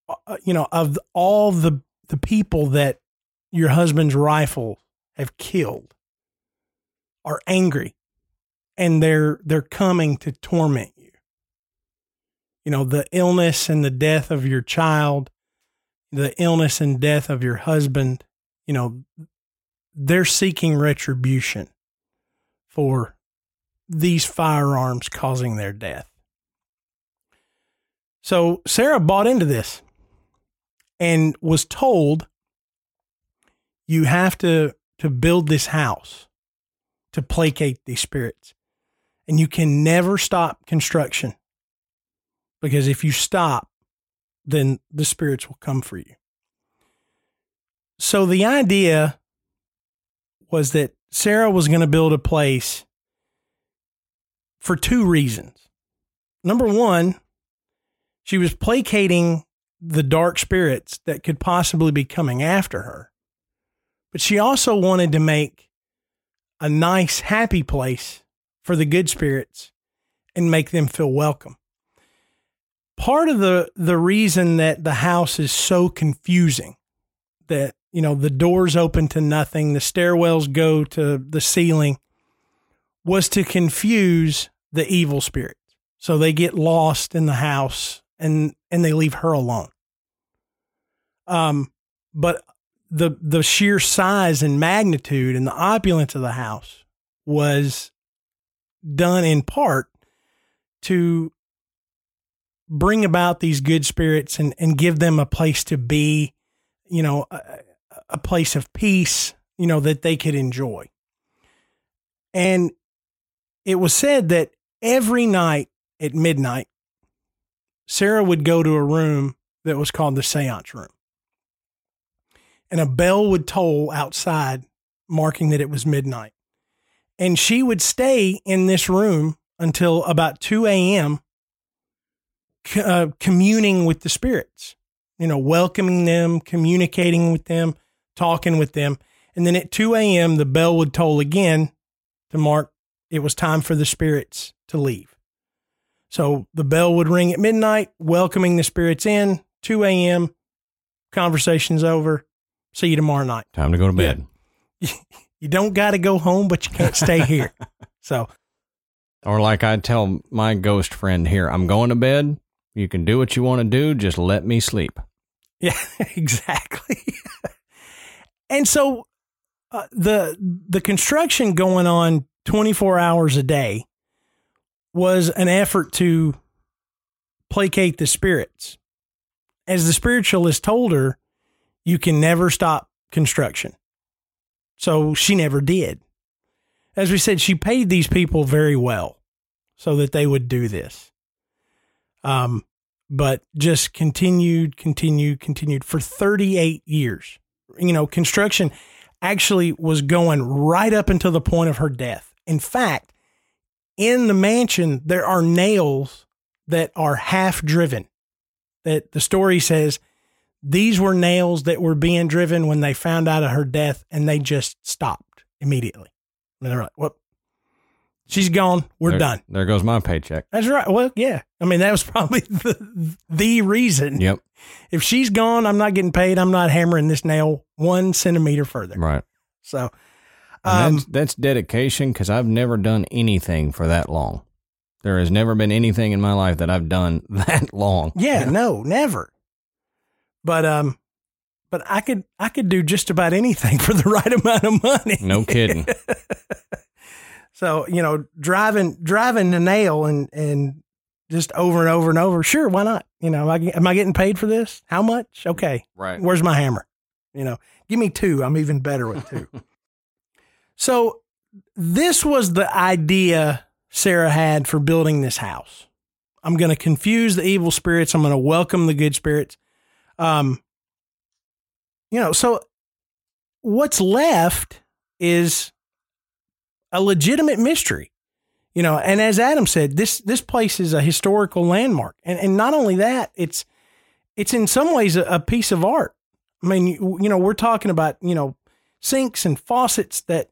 uh, you know, of all the, the people that your husband's rifle have killed are angry and they're they're coming to torment you. You know the illness and the death of your child the illness and death of your husband you know they're seeking retribution for these firearms causing their death So Sarah bought into this and was told you have to to build this house to placate these spirits. And you can never stop construction. Because if you stop, then the spirits will come for you. So the idea was that Sarah was going to build a place for two reasons. Number one, she was placating the dark spirits that could possibly be coming after her. But she also wanted to make a nice, happy place for the good spirits and make them feel welcome. Part of the, the reason that the house is so confusing that, you know, the doors open to nothing, the stairwells go to the ceiling was to confuse the evil spirits. So they get lost in the house and, and they leave her alone. Um, but the the sheer size and magnitude and the opulence of the house was done in part to bring about these good spirits and, and give them a place to be, you know, a, a place of peace, you know, that they could enjoy. And it was said that every night at midnight, Sarah would go to a room that was called the seance room and a bell would toll outside, marking that it was midnight. And she would stay in this room until about 2 a.m., uh, communing with the spirits, you know, welcoming them, communicating with them, talking with them. And then at 2 a.m., the bell would toll again to mark it was time for the spirits to leave. So the bell would ring at midnight, welcoming the spirits in, 2 a.m., conversation's over, See you tomorrow night. Time to go to bed. Yeah. [LAUGHS] You don't got to go home, but you can't stay [LAUGHS] here. So, or like I tell my ghost friend here, I'm going to bed. You can do what you want to do. Just let me sleep. Yeah, [LAUGHS] exactly. and so uh, the the construction going on 24 hours a day was an effort to placate the spirits. As the spiritualist told her, you can never stop construction. So she never did. As we said, she paid these people very well so that they would do this. Um, but just continued, continued, continued for 38 years. You know, construction actually was going right up until the point of her death. In fact, in the mansion, there are nails that are half driven. That the story says these were nails that were being driven when they found out of her death and they just stopped immediately. And they're like, well, she's gone. We're there, done. There goes my paycheck. That's right. Well, yeah. I mean, that was [LAUGHS] probably the, the reason. Yep. If she's gone, I'm not getting paid. I'm not hammering this nail one centimeter further. Right. So, um, that's, that's dedication because I've never done anything for that long. There has never been anything in my life that I've done [LAUGHS] that long. Yeah, [LAUGHS] no, never. But um, but I could I could do just about anything [LAUGHS] for the right amount of money. No kidding. so you know, driving driving the nail and and just over and over and over. Sure, why not? You know, am I, am I getting paid for this? How much? Okay, right. Where's my hammer? You know, give me two. I'm even better with two. So this was the idea Sarah had for building this house. I'm going to confuse the evil spirits. I'm going to welcome the good spirits. Um, you know, so what's left is a legitimate mystery. You know, and as Adam said, this this place is a historical landmark, and and not only that, it's it's in some ways a, a piece of art. I mean, you, you know, we're talking about you know sinks and faucets that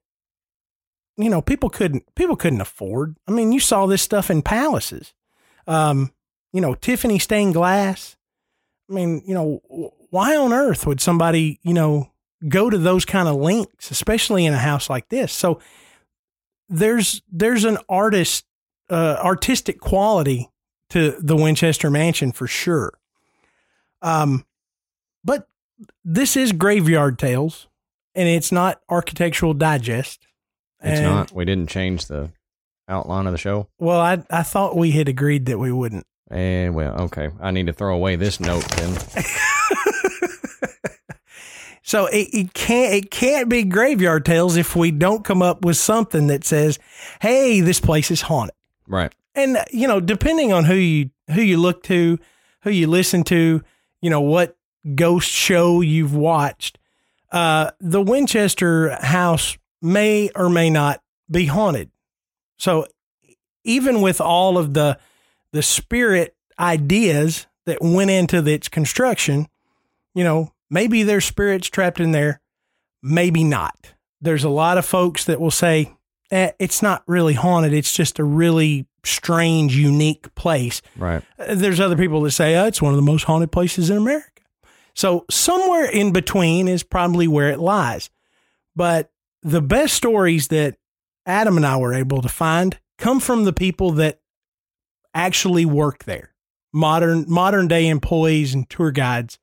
you know people couldn't people couldn't afford. I mean, you saw this stuff in palaces. Um, you know, Tiffany stained glass. I mean, you know, why on earth would somebody, you know, go to those kind of links, especially in a house like this? So there's there's an artist uh, artistic quality to the Winchester Mansion for sure. Um, but this is Graveyard Tales, and it's not Architectural Digest. It's and, not. We didn't change the outline of the show. Well, I I thought we had agreed that we wouldn't. Eh, well, okay. I need to throw away this note then. [LAUGHS] So it, it can't it can't be graveyard tales if we don't come up with something that says, "Hey, this place is haunted." Right. And you know, depending on who you who you look to, who you listen to, you know what ghost show you've watched, uh, the Winchester house may or may not be haunted. So even with all of the the spirit ideas that went into its construction, you know, maybe there's spirits trapped in there, maybe not. There's a lot of folks that will say, eh, it's not really haunted. It's just a really strange, unique place. Right. Uh, There's other people that say, oh, it's one of the most haunted places in America. So somewhere in between is probably where it lies. But the best stories that Adam and I were able to find come from the people that actually work there, modern modern day employees and tour guides,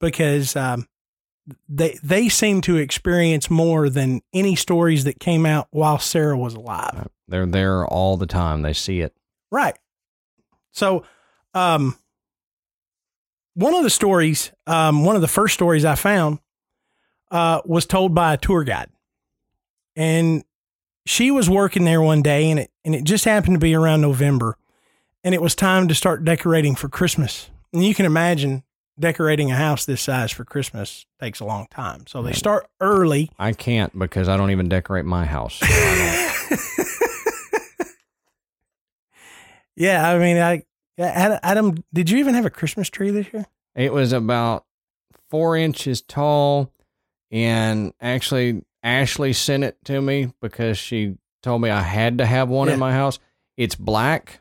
because um, they they seem to experience more than any stories that came out while Sarah was alive. They're there all the time. They see it. Right. So, um, one of the stories, um, one of the first stories I found, uh, was told by a tour guide, and she was working there one day, and it and it just happened to be around November, and it was time to start decorating for Christmas. And you can imagine decorating a house this size for Christmas takes a long time. So they start early. I can't because I don't even decorate my house. So I [LAUGHS] Yeah, I mean, I Adam, Adam, did you even have a Christmas tree this year? it was about four inches tall, and actually, Ashley sent it to me because she told me I had to have one Yeah. in my house. It's black,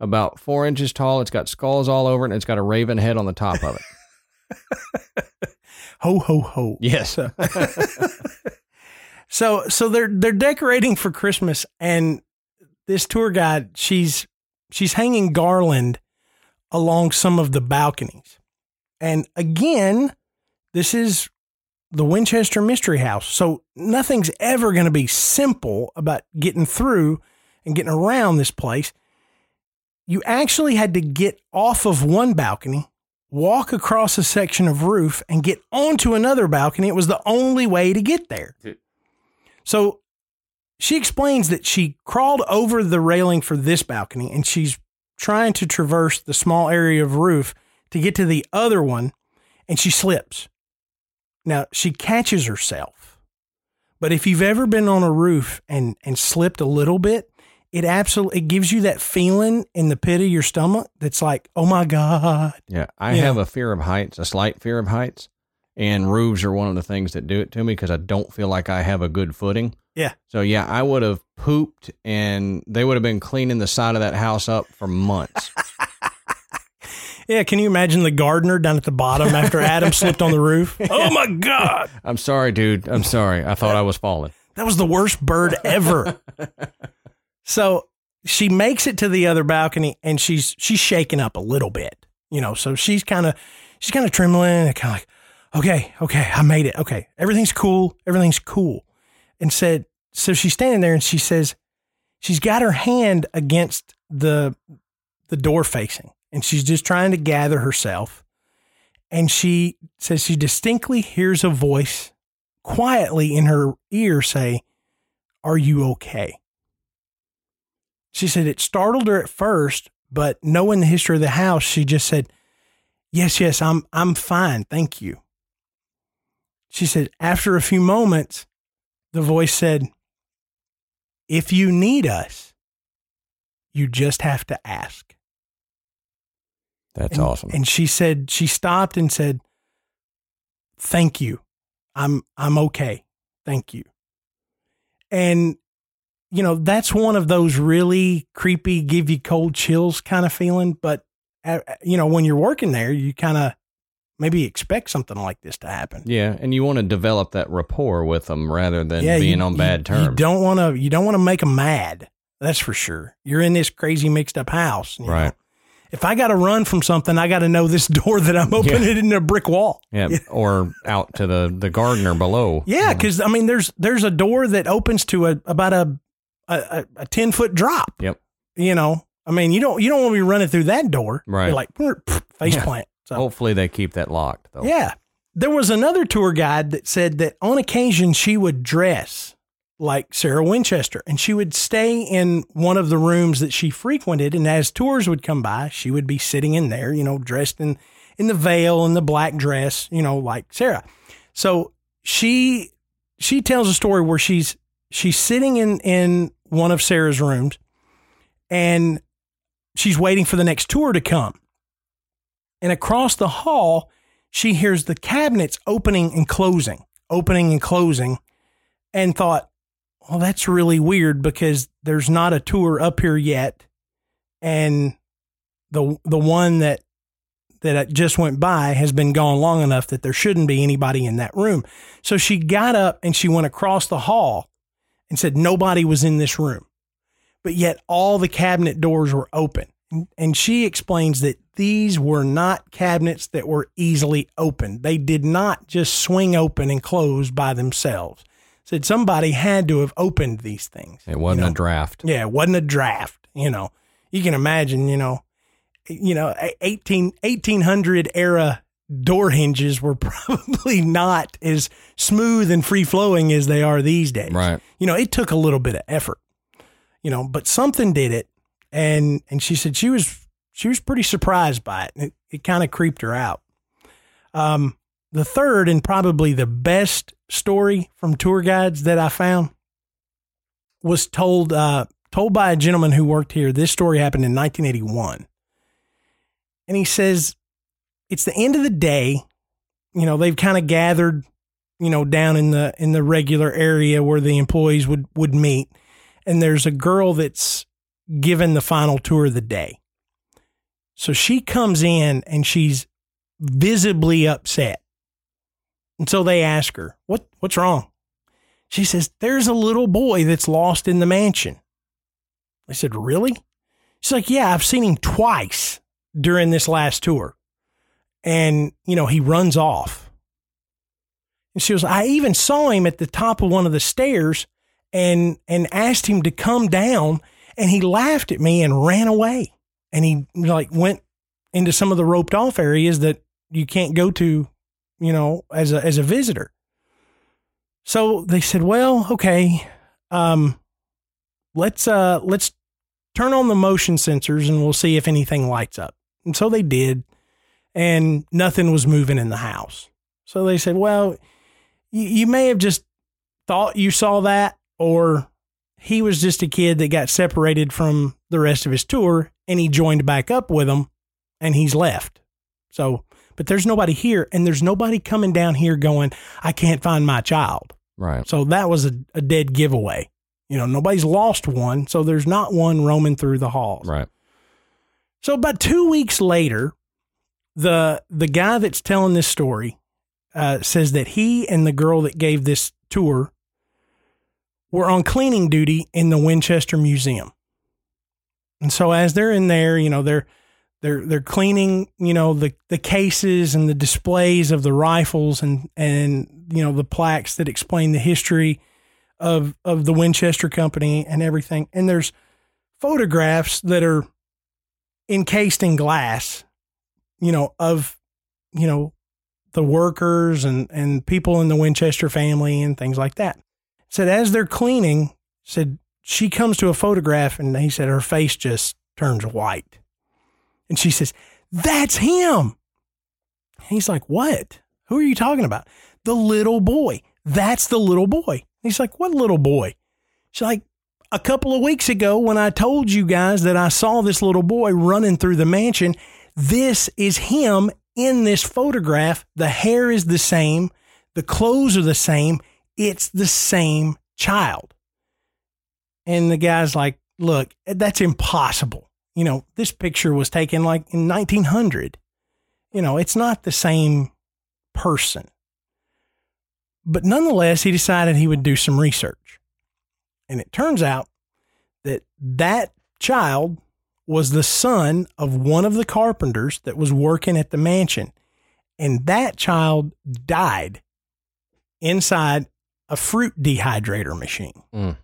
about four inches tall. It's got skulls all over it, and it's got a raven head on the top of it. [LAUGHS] Ho ho ho. yes. [LAUGHS] So so they're they're decorating for Christmas and this tour guide she's she's hanging garland along some of the balconies. And again, this is the Winchester Mystery House. So nothing's ever going to be simple about getting through and getting around this place. You actually had to get off of one balcony, walk across a section of roof, and get onto another balcony. It was the only way to get there. So she explains that she crawled over the railing for this balcony and she's trying to traverse the small area of roof to get to the other one and she slips. Now she catches herself. But if you've ever been on a roof and and slipped a little bit, it absolutely it gives you that feeling in the pit of your stomach that's like, "Oh my god." Yeah, I have a fear of heights, a slight fear of heights, and roofs are one of the things that do it to me because I don't feel like I have a good footing. Yeah. So yeah, I would have pooped, and they would have been cleaning the side of that house up for months. [LAUGHS] Yeah, can you imagine the gardener down at the bottom after [LAUGHS] Adam slipped on the roof? [LAUGHS] Oh my god. I'm sorry, dude. I'm sorry. I thought I was falling. That was the worst bird ever. [LAUGHS] so she makes it to the other balcony and she's she's shaking up a little bit, you know. So she's kind of she's kind of trembling and kind of like, okay, okay, I made it. Okay, everything's cool, everything's cool. And said, so she's standing there and she says, she's got her hand against the the door facing, and she's just trying to gather herself. And she says she distinctly hears a voice quietly in her ear say, Are you okay? She said it startled her at first, but knowing the history of the house, she just said, Yes, yes, I'm I'm fine, thank you. She said, after a few moments, the voice said, If you need us, you just have to ask. That's And- awesome. And she said she stopped and said, "Thank you. I'm I'm okay. Thank you." And you know, that's one of those really creepy, give you cold chills kind of feeling, but uh, you know, when you're working there, you kind of maybe expect something like this to happen. yeah, and you want to develop that rapport with them rather than yeah, being you- on bad you- terms. You don't want to you don't want to make them mad. That's for sure. You're in this crazy mixed up house. right? know. If I got to run from something, I got to know this [LAUGHS] door that I'm opening it in a brick wall. yeah, [LAUGHS] or out to the the gardener below. Yeah, because I mean, there's there's a door that opens to a about a a, a ten foot drop. Yep. You know, I mean, you don't you don't want to be running through that door. Right. You're like face Yeah. plant. So Hopefully they keep that locked though. yeah. There was another tour guide that said that on occasion she would dress like Sarah Winchester and she would stay in one of the rooms that she frequented. And as tours would come by, she would be sitting in there, you know, dressed in, in the veil and the black dress, you know, like Sarah. So she, she tells a story where she's, she's sitting in, in one of Sarah's rooms and she's waiting for the next tour to come. And across the hall, she hears the cabinets opening and closing, opening and closing, and thought, well, that's really weird because there's not a tour up here yet. And the the one that that just went by has been gone long enough that there shouldn't be anybody in that room. So she got up and she went across the hall and said nobody was in this room. But yet all the cabinet doors were open. And she explains that these were not cabinets that were easily opened. They did not just swing open and close by themselves. Said somebody had to have opened these things. It wasn't you know? a draft. Yeah, it wasn't a draft. You know, you can imagine, you know, you know, 18, 1800 era door hinges were [LAUGHS] probably not as smooth and free flowing as they are these days. Right. You know, it took a little bit of effort, you know, but something did it. And, and she said she was, she was pretty surprised by it. It, it kind of creeped her out. Um, the third and probably the best story from tour guides that I found was told uh, told by a gentleman who worked here. This story happened in 1981, and he says it's the end of the day. You know, they've kind of gathered, you know, down in the in the regular area where the employees would would meet, and there's a girl that's given the final tour of the day. So she comes in and she's visibly upset. And so they ask her, "What what's wrong?" She says, "There's a little boy that's lost in the mansion." I said, "Really?" She's like, "Yeah, I've seen him twice during this last tour." And, you know, he runs off. And she was, "I even saw him at the top of one of the stairs and and asked him to come down and he laughed at me and ran away." And he like went into some of the roped off areas that you can't go to you know, as a as a visitor. So they said, "Well, okay, um, let's uh let's turn on the motion sensors and we'll see if anything lights up." And so they did, and nothing was moving in the house. So they said, "Well, you, you may have just thought you saw that, or he was just a kid that got separated from the rest of his tour, and he joined back up with them, and he's left." So but there's nobody here and there's nobody coming down here going, I can't find my child. Right. So that was a, a dead giveaway. You know, nobody's lost one. So there's not one roaming through the halls. Right. So about two weeks later, the the guy that's telling this story uh, says that he and the girl that gave this tour were on cleaning duty in the Winchester Museum. And so as they're in there, you know, they're they're they're cleaning, you know, the the cases and the displays of the rifles and and you know the plaques that explain the history of of the Winchester Company and everything. And there's photographs that are encased in glass, you know, of you know the workers and and people in the Winchester family and things like that. Said as they're cleaning, said she comes to a photograph and he said her face just turns white. And she says, That's him. And he's like, What? Who are you talking about? The little boy. That's the little boy. And he's like, What little boy? She's like, A couple of weeks ago, when I told you guys that I saw this little boy running through the mansion, this is him in this photograph. The hair is the same, the clothes are the same. It's the same child. And the guy's like, Look, that's impossible you know, this picture was taken like in 1900. You know, it's not the same person. But nonetheless, he decided he would do some research. And it turns out that that child was the son of one of the carpenters that was working at the mansion. And that child died inside a fruit dehydrator machine. Mm.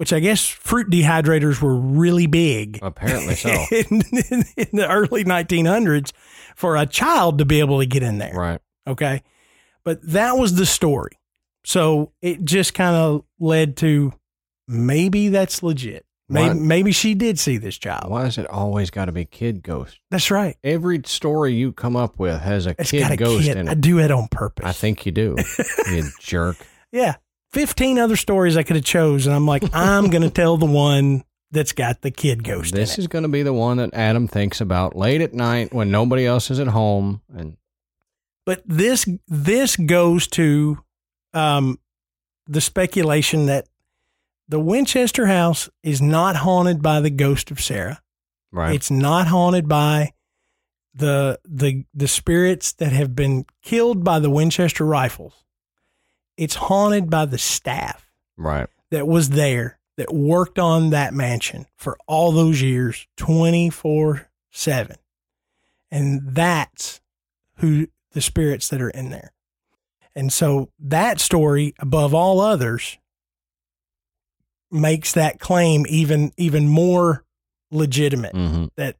Which I guess fruit dehydrators were really big Apparently so. [LAUGHS] in, in the early 1900s for a child to be able to get in there. right. Okay. But that was the story. So it just kind of led to maybe that's legit. Maybe, Why- maybe she did see this child. Why is it always got to be kid ghost? That's right. Every story you come up with has a It's kid a ghost kid. in it. I do it on purpose. I think you do. you [LAUGHS] jerk. Yeah. 15 other stories I could have chose. And I'm like, [LAUGHS] I'm going to tell the one that's got the kid ghost This is going to be the one that Adam thinks about late at night when nobody else is at home. And But this, this goes to, um, the speculation that the Winchester house is not haunted by the ghost of Sarah. right, It's not haunted by the the the spirits that have been killed by the Winchester rifles. It's haunted by the staff right, that was there that worked on that mansion for all those years 24/7. And that's who the spirits that are in there. And so that story above all others makes that claim even even more legitimate hmm that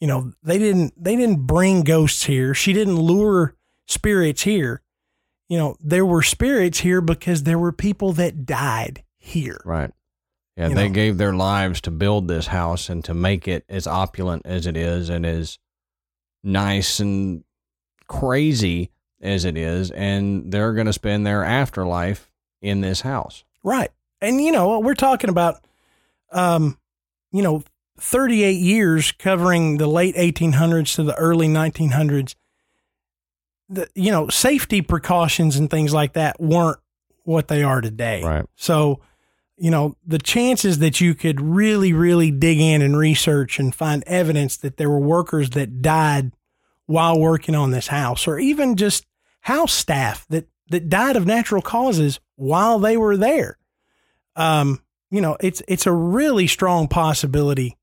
you know they didn't they didn't bring ghosts here she didn't lure spirits here you know there were spirits here because there were people that died here right. Yeah, You they know. gave their lives to build this house and to make it as opulent as it is and as nice and crazy as it is. And they're going to spend their afterlife in this house. right and you know we're talking about um you know 38 years covering the late 1800s to the early 1900s the you know safety precautions and things like that weren't what they are today Right. So, you know, the chances that you could really, really dig in and research and find evidence that there were workers that died while working on this house, or even just house staff that, that died of natural causes while they were there. Um, you know, it's it's a really strong possibility,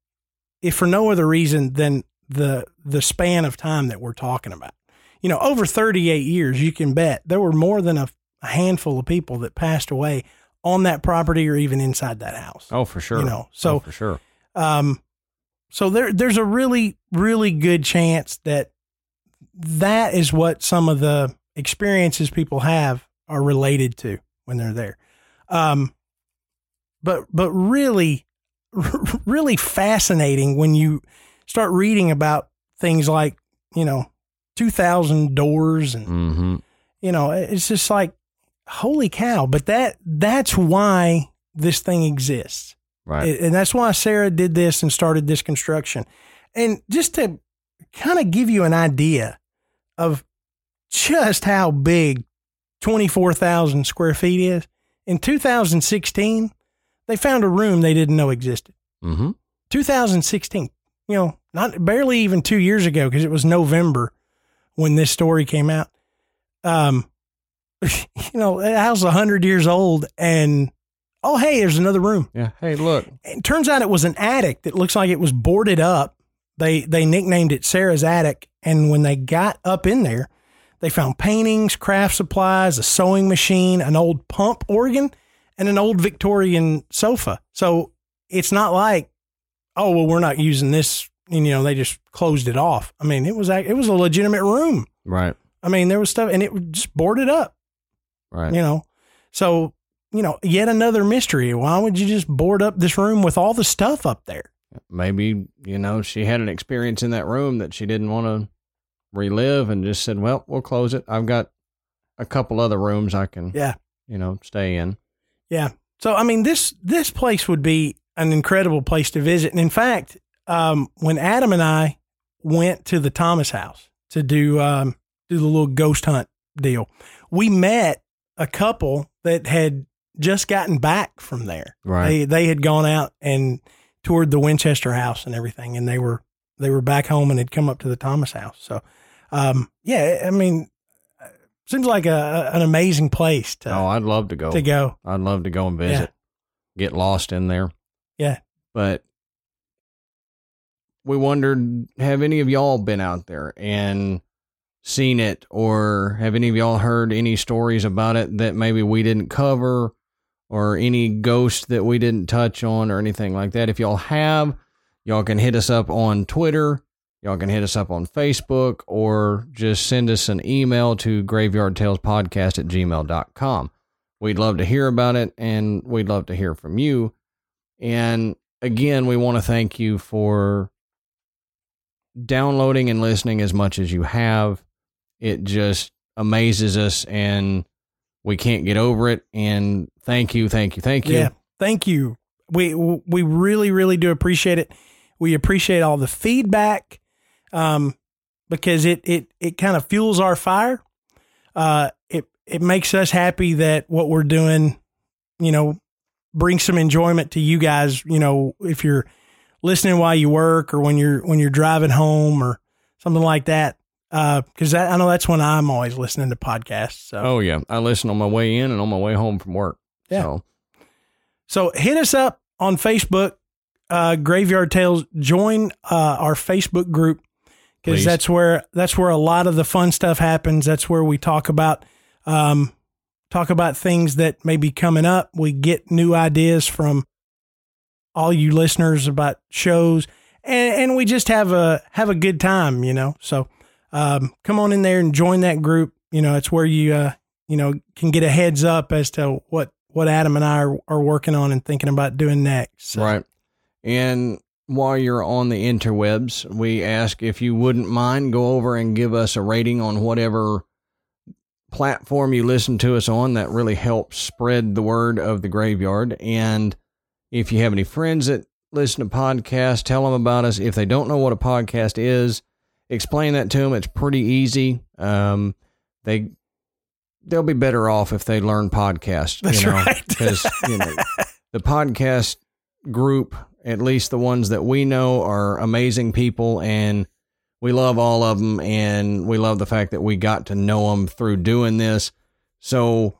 if for no other reason than the the span of time that we're talking about. You know, over 38 years, you can bet there were more than a, a handful of people that passed away on that property or even inside that house. Oh, for sure. You know, so- Oh, for sure. Um, so there, there's a really, really good chance that that is what some of the experiences people have are related to when they're there. Um, but, but really, [LAUGHS] really fascinating when you start reading about things like, you know, 2000 doors and, Mm-hmm. you know, it's just like, holy cow. But that, that's why this thing exists. Right. And that's why Sarah did this and started this construction. And just to kind of give you an idea of just how big 24,000 square feet is, in 2016, they found a room they didn't know existed. mm-hmm. 2016, you know, not barely even two years ago because it was November when this story came out. Um, [LAUGHS] you know, the house is 100 years old and oh, hey, there's another room Yeah. Hey, look. it turns out it was an attic that looks like it was boarded up. They they nicknamed it Sarah's attic, and when they got up in there, they found paintings, craft supplies, a sewing machine, an old pump organ, and an old Victorian sofa. So it's not like, oh well, we're not using this. And, you know, they just closed it off. I mean, it was it was a legitimate room. Right. I mean, there was stuff, and it was just boarded up Right. you know so you know yet another mystery why would you just board up this room with all the stuff up there Maybe, you know, she had an experience in that room that she didn't want to relive and just said, well, we'll close it. I've got a couple other rooms I can, yeah you know, stay in. yeah so i mean this this place would be an incredible place to visit and in fact um, when adam and i went to the thomas house to do um, do the little ghost hunt deal we met a couple that had just gotten back from there Right. They they had gone out and toured the Winchester house and everything, and they were they were back home and had come up to the Thomas house. So, um, yeah, I mean, seems like a, an amazing place to oh, I'd love to go. to go. I'd love to go and visit, get lost in there. Yeah. But we wondered have any of y'all been out there and seen it, or have any of y'all heard any stories about it that maybe we didn't cover, or any ghost that we didn't touch on or anything like that. If y'all have, y'all can hit us up on Twitter. Y'all can hit us up on Facebook or just send us an email to graveyardtalespodcast at gmail.com. We'd love to hear about it and we'd love to hear from you. And again, we want to thank you for downloading and listening as much as you have. It just amazes us and we can't get over it. And thank you, thank you, thank you. Yeah, thank you. We we really really do appreciate it. We appreciate all the feedback, um, because it it it kind of fuels our fire. Uh, it it makes us happy that what we're doing, you know, brings some enjoyment to you guys. You know, if you're listening while you work or when you're when you're driving home or something like that. Because I, I know that's when I'm always listening to podcasts. So. Oh yeah, I listen on my way in and on my way home from work. Yeah. So, So hit us up on Facebook, uh, Graveyard Tales. Join uh, our Facebook group because that's where that's where a lot of the fun stuff happens. That's where we talk about um, talk about things that may be coming up. We get new ideas from all you listeners about shows, and, and we just have a have a good time. You know, so um, come on in there and join that group. You know, it's where you uh, you know can get a heads up as to what what Adam and I are, are working on and thinking about doing next. So, Right. And while you're on the interwebs, we ask if you wouldn't mind go over and give us a rating on whatever platform you listen to us on. That really helps spread the word of the graveyard. And if you have any friends that listen to podcasts, tell them about us. If they don't know what a podcast is, explain that to them. It's pretty easy. Um, they they'll be better off if they learn podcasts. That's you know, right. because you know [LAUGHS] the podcast group, at least the ones that we know, are amazing people, and we love all of them, and we love the fact that we got to know them through doing this. So,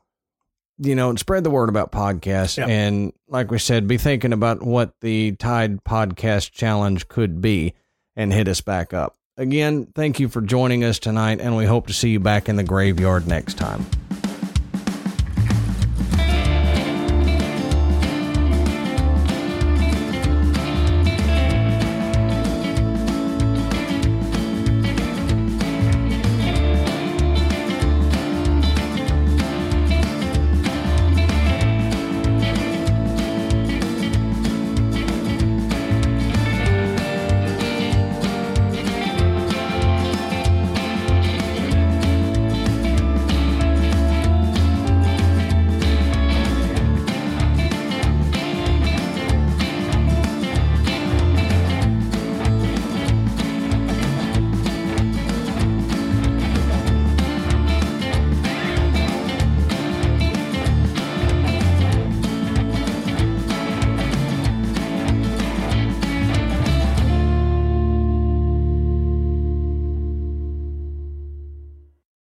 you know, spread the word about podcasts, Yep. and like we said, be thinking about what the Tide Podcast Challenge could be, and hit us back up. Again, thank you for joining us tonight, and we hope to see you back in the graveyard next time.